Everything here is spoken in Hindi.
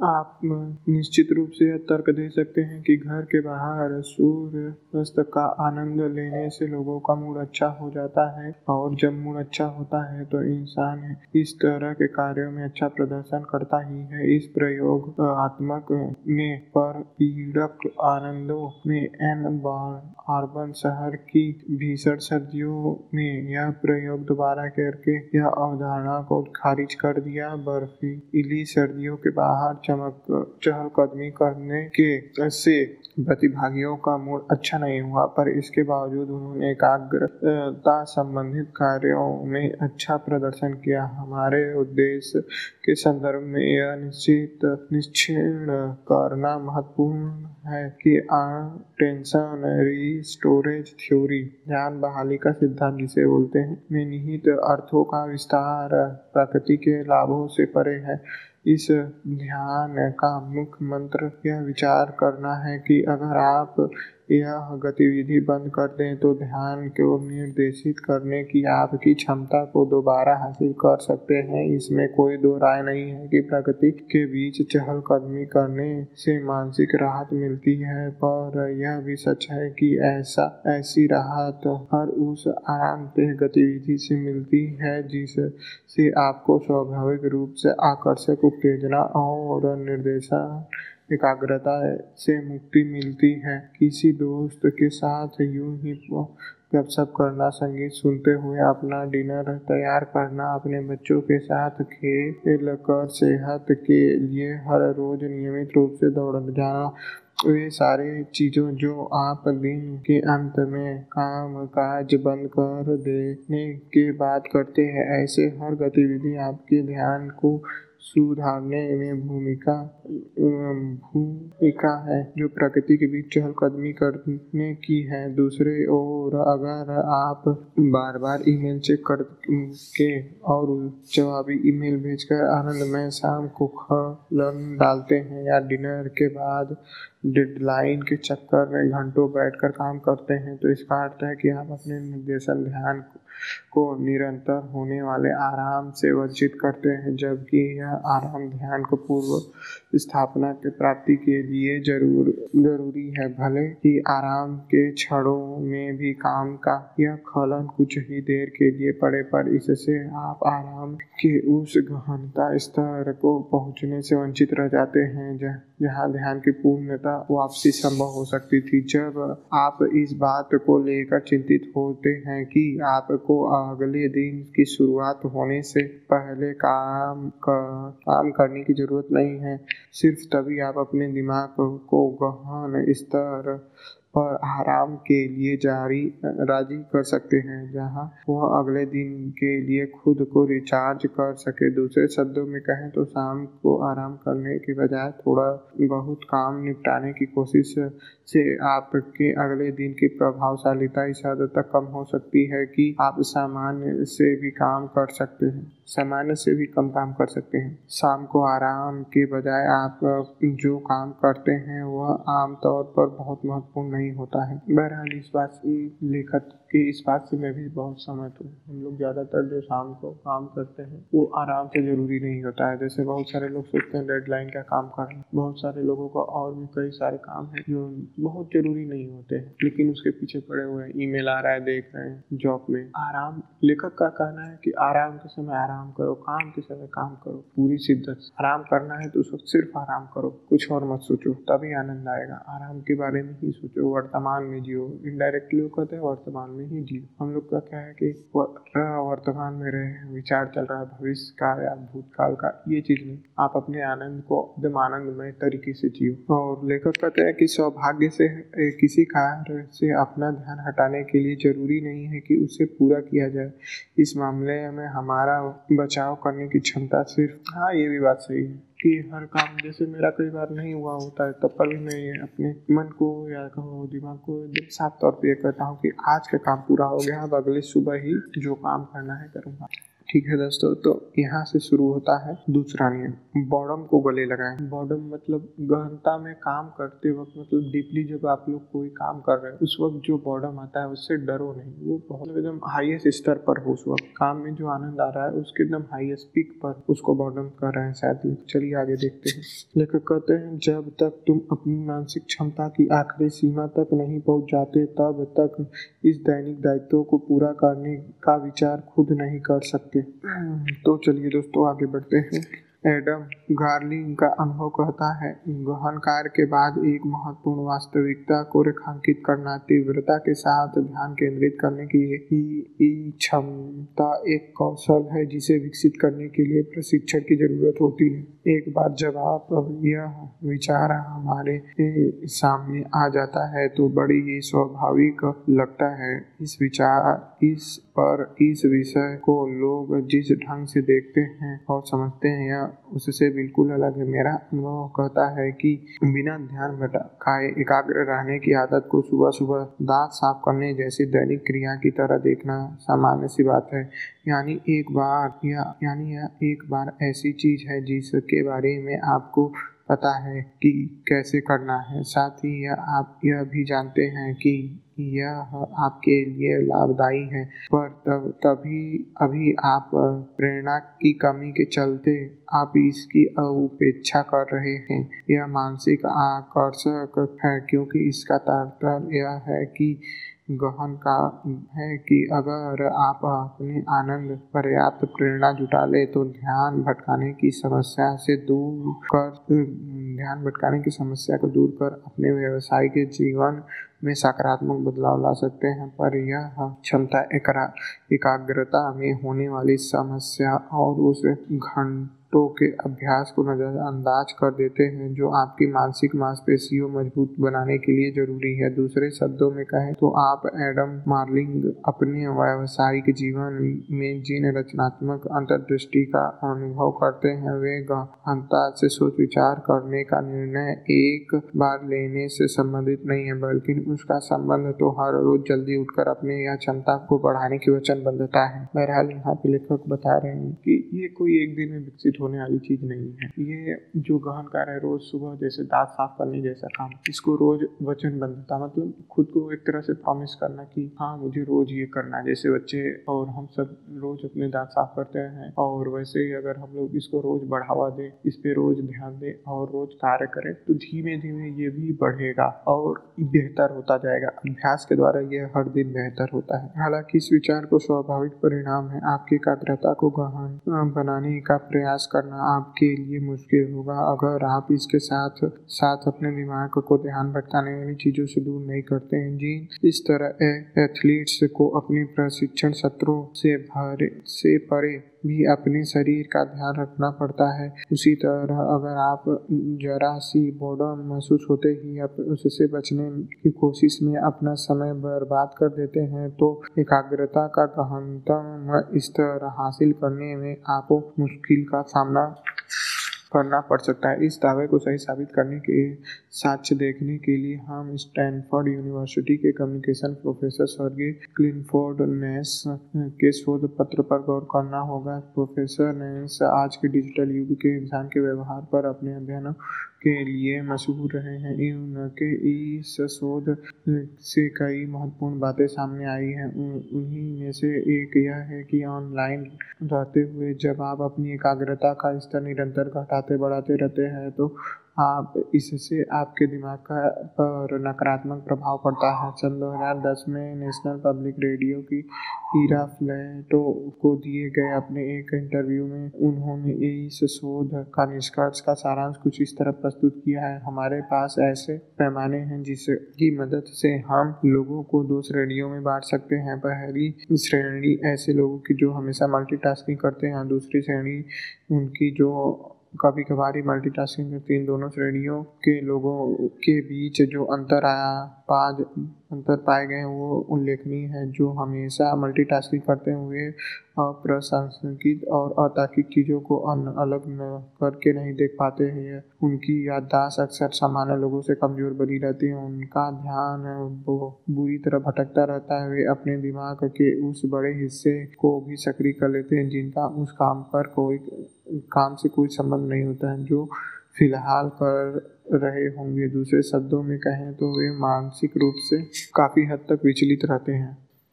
आप निश्चित रूप से यह तर्क दे सकते हैं कि घर के बाहर सूर्यास्त का आनंद लेने से लोगों का मूड अच्छा हो जाता है। और जब मूड अच्छा होता है तो इंसान इस तरह के कार्यों में अच्छा प्रदर्शन करता ही है। इस प्रयोग आत्मक ने पर पीड़क आनंदों में एन अर्बन शहर की भीषण सर्दियों में यह प्रयोग दोबारा करके यह अवधारणा को खारिज कर दिया। बर्फीली सर्दियों के बाहर चमक चहलकदमी करने के से प्रतिभागियों का मूड अच्छा नहीं हुआ, पर इसके बावजूद उन्होंने एकाग्रता संबंधित कार्यों में अच्छा प्रदर्शन किया। हमारे उद्देश्य के संदर्भ में यह निश्चित निश्चय करना महत्वपूर्ण है कि टेंशन स्टोरेज थ्योरी ध्यान बहाली का सिद्धांत जिसे बोलते हैं, में निहित अर्थों का विस्तार प्रकृति के लाभों से परे है। इस ध्यान का मुख्य मंत्र यह विचार करना है कि अगर आप यह गतिविधि बंद कर दें तो ध्यान को निर्देशित करने की आपकी क्षमता को दोबारा हासिल कर सकते हैं। इसमें कोई दो राय नहीं है कि प्रकृति के बीच चहलकदमी करने से मानसिक राहत मिलती है, पर यह भी सच है कि ऐसा, ऐसी राहत हर उस आरामदेह गतिविधि से मिलती है जिससे आपको स्वाभाविक रूप से आकर्षक, उत्तेजना और निर्देशन एकाग्रता से मुक्ति मिलती है। किसी दोस्त के साथ यूँ ही गपशप करना संगीत सुनते हुए अपना डिनर तैयार करना, अपने बच्चों के साथ खेल कर सेहत के लिए हर रोज नियमित रूप से दौड़ जाना वे सारी चीज़ों जो आप दिन के अंत में काम काज बंद कर देने के बाद करते हैं, ऐसे हर गतिविधि आपके ध्यान को सुधारने में भूमिका भूमिका है जो प्रकृति के बीच चहलकदमी करने की है। दूसरे ओर, अगर आप बार बार ईमेल चेक करके और जवाबी ईमेल भेजकर आनंद में शाम को खलन डालते हैं या डिनर के बाद डेडलाइन के चक्कर में घंटों बैठकर काम करते हैं तो इसका अर्थ है कि आप अपने निर्देशन ध्यान को निरंतर होने वाले आराम से वंचित करते हैं, जबकि यह आराम ध्यान को पूर्व स्थापना के प्राप्ति के लिए ज़रूर, ज़रूरी है। भले ही आराम के क्षणों में भी काम का यह खलन कुछ ही देर के लिए पड़े, पर इससे आप आराम के उस गहनता स्तर को पहुँचने से वंचित रह जाते हैं जहाँ ध्यान की पूर्णता वापसी संभव हो सकती थी। जब आप इस बात को लेकर चिंतित होते हैं कि आपको अगले दिन की शुरुआत होने से पहले काम का, काम करने की ज़रूरत नहीं है। सिर्फ़ तभी आप अपने दिमाग को गहन स्तर पर आराम के लिए जारी, राज़ी कर सकते हैं, जहाँ वह अगले दिन के लिए खुद को रिचार्ज कर सके। दूसरे शब्दों में कहें तो शाम को आराम करने के बजाय थोड़ा बहुत काम निपटाने की कोशिश से आपके अगले दिन की प्रभावशालीता इस हद तक कम हो सकती है कि आप सामान्य से भी काम कर सकते हैं। सामान्य से भी कम काम कर सकते हैं। शाम को आराम के बजाय आप जो काम करते हैं, वह आमतौर पर बहुत महत्वपूर्ण नहीं होता है। बहरहाल, इस बात लेखक कि इस बात से मैं भी बहुत सहमत हूँ। हम लोग ज़्यादातर जो शाम को काम करते हैं, वो आराम से ज़रूरी नहीं होता है। जैसे बहुत सारे लोग सोचते हैं डेडलाइन का काम करना। बहुत सारे लोगों का और भी कई सारे काम है जो बहुत ज़रूरी नहीं होते हैं। लेकिन उसके पीछे पड़े हुए हैं। ईमेल आ रहा है, देख रहे हैं जॉब में। आराम, लेखक का कहना है कि आराम के समय आराम करो, काम के समय काम करो। पूरी शिद्दत। आराम करना है तो उस वक्त सिर्फ़ आराम करो। कुछ और मत सोचो, तभी आनंद आएगा। आराम के बारे में ही सोचो। वर्तमान में जियो। इनडायरेक्टली कहते हैं, वर्तमान में ही जियो हम लोग का क्या है कि वर्तमान में रहे विचार चल रहा है, भविष्य का या भूतकाल का, ये चीज़ नहीं। आप अपने आनंद को एकदम आनंदमय तरीके से जियो। और लेखक कहते हैं कि सौभाग्य से किसी कार्य से अपना ध्यान हटाने के लिए ज़रूरी नहीं है कि उसे पूरा किया जाए। इस मामले में हमारा बचाव करने की क्षमता सिर्फ़ हाँ ये भी बात सही है। कि हर काम जैसे मेरा कई बार नहीं हुआ होता है तब पर भी मैं अपने मन को या कहो दिमाग को एकदम साफ़ तौर पर करता हूँ कि आज का काम पूरा हो गया, अब अगले सुबह ही जो काम करना है करूँगा। ठीक है दोस्तों? तो यहाँ से शुरू होता है दूसरा नियम। बॉडम को गले लगाएँ। बॉडम मतलब गहनता में काम करते वक्त मतलब डीपली जब आप लोग कोई काम कर रहे हैं, उस वक्त जो बॉडम आता है, उससे डरो नहीं। वो बहुत एकदम हाईएस्ट स्तर पर हो उस वक्त। काम में जो आनंद आ रहा है, उसके एकदम हाईएस्ट पीक पर उसको बॉडम कर रहे हैं शायद चलिए आगे देखते हैं। लेखक कहते हैं, जब तक तुम अपनी मानसिक क्षमता की आखिरी सीमा तक नहीं पहुँच जाते, तब तक इस दैनिक दायित्व को पूरा करने का विचार खुद नहीं कर सकते। तो चलिए दोस्तों आगे बढ़ते हैं। एडम गार्लिंग का अनुभव कहता है, गहन कार्य के बाद एक महत्वपूर्ण वास्तविकता को रेखांकित करना, तीव्रता के साथ ध्यान केंद्रित करने की क्षमता एक कौशल है जिसे विकसित करने के लिए प्रशिक्षण की ज़रूरत होती है। एक बार जब आप यह विचार हमारे सामने आ जाता है तो बड़ी ही स्वाभाविक लगता है। इस विचार, इस पर, इस विषय को लोग जिस ढंग से देखते हैं और समझते हैं, या उससे बिल्कुल अलग है। मेरा अनुभव कहता है कि बिना ध्यान भटकाए, एकाग्र रहने की आदत को सुबह सुबह दांत साफ़ करने जैसी दैनिक क्रिया की तरह देखना सामान्य सी बात है। यानी एक बार या, यानी यह एक बार ऐसी चीज़ है जिसके बारे में आपको पता है कि कैसे करना है। साथ ही यह आप, यह भी जानते हैं कि यह आपके लिए लाभदायी है, पर तब, तभी, अभी आप प्रेरणा की कमी के चलते आप इसकी उपेक्षा कर रहे हैं। यह मानसिक आकर्षक है, क्योंकि इसका तात्पर्य यह है कि गहन का है कि अगर आप अपने आनंद, पर्याप्त प्रेरणा जुटा ले तो ध्यान भटकाने की समस्या से दूर कर, ध्यान भटकाने की समस्या को दूर कर अपने व्यवसाय के जीवन में सकारात्मक बदलाव ला सकते हैं। पर यह क्षमता, एकाग्रता में होने वाली समस्या और उस घंट घंटों के अभ्यास को नज़रअंदाज कर देते हैं, जो आपकी मानसिक मांसपेशियों मज़बूत बनाने के लिए ज़रूरी है। दूसरे शब्दों में कहें तो आप एडम मार्लिंग अपने व्यावसायिक जीवन में जिन रचनात्मक अंतर्दृष्टि का अनुभव करते हैं, वे गहनता से सोच विचार करने का निर्णय एक बार लेने से संबंधित नहीं है, बल्कि उसका संबंध तो हर रोज जल्दी उठकर अपने यह क्षमता को बढ़ाने की वचनबद्धता है। बहरहाल, यहाँ पे लेखक बता रहे हैं कि ये कोई एक दिन में विकसित होने वाली चीज़ नहीं है। ये जो गहन कार्य है, रोज सुबह जैसे दांत साफ़ करने जैसा काम, इसको रोज वचन बंधता मतलब खुद को एक तरह से प्रॉमिस करना कि हाँ मुझे रोज ये करना है। जैसे बच्चे और हम सब रोज अपने दांत साफ़ करते हैं और वैसे ही अगर हम लोग इसको रोज बढ़ावा दें, इस पे रोज ध्यान दें और रोज कार्य करें तो धीमे धीमे ये भी बढ़ेगा और बेहतर होता जाएगा। अभ्यास के द्वारा यह हर दिन बेहतर होता है। हालाँकि इस विचार को स्वाभाविक परिणाम है। आपकी एकाग्रता को गहन बनाने का प्रयास करना आपके लिए मुश्किल होगा। अगर आप इसके साथ साथ अपने दिमाग को ध्यान भटकाने वाली चीज़ों से दूर नहीं करते हैं, जी, इस तरह एथलीट्स को अपने प्रशिक्षण सत्रों से भरे से परे भी अपने शरीर का ध्यान रखना पड़ता है। उसी तरह अगर आप जरा सी बोर्डम महसूस होते ही उससे बचने की कोशिश में अपना समय बर्बाद कर देते हैं तो एकाग्रता का गहनतम स्तर हासिल करने में आपको मुश्किल का सामना करना पड़ सकता है। इस दावे को सही साबित करने के साक्ष्य देखने के लिए हम स्टैनफोर्ड यूनिवर्सिटी के कम्युनिकेशन प्रोफेसर स्वर्गीय क्लिनफोर्ड नेस के शोध पत्र पर गौर करना होगा। प्रोफेसर नेस आज के डिजिटल युग के इंसान के व्यवहार पर अपने अध्ययन के लिए मशहूर रहे हैं। उनके इस शोध से कई महत्वपूर्ण बातें सामने आई हैं। उन्हीं में से एक यह है कि ऑनलाइन रहते हुए जब आप अपनी एकाग्रता का स्तर निरंतर घटाते बढ़ाते रहते हैं तो आप, इससे आपके दिमाग का, पर नकारात्मक प्रभाव पड़ता है। सन 2010 में नेशनल पब्लिक रेडियो की ईरा फ्लैटो को दिए गए अपने एक इंटरव्यू में उन्होंने इस शोध का निष्कर्ष का सारांश कुछ इस तरह प्रस्तुत किया है। हमारे पास ऐसे पैमाने हैं जिसकी मदद से हम लोगों को दो श्रेणियों में बांट सकते हैं। पहली श्रेणी ऐसे लोगों की जो हमेशा मल्टीटास्किंग करते हैं, दूसरी श्रेणी उनकी जो कभी कभार मल्टीटास्किंग करती इन दोनों श्रेणियों के लोगों के बीच जो अंतर आया पाज अंतर पाए गए हैं, वो उल्लेखनीय है, जो हमेशा मल्टीटास्किंग करते हुए अप्रासंगिक और अतार्किक चीज़ों को अलग करके नहीं देख पाते हैं। उनकी याददाश्त अक्सर सामान्य लोगों से कमज़ोर बनी रहती है, उनका ध्यान बुरी तरह भटकता रहता है, वे अपने दिमाग के उस बड़े हिस्से को भी सक्रिय कर लेते हैं, जिनका उस काम पर कोई काम से कोई संबंध नहीं होता है, जो फ़िलहाल कर रहे होंगे। दूसरे शब्दों में कहें तो वे मानसिक रूप से काफ़ी हद तक विचलित रहते हैं।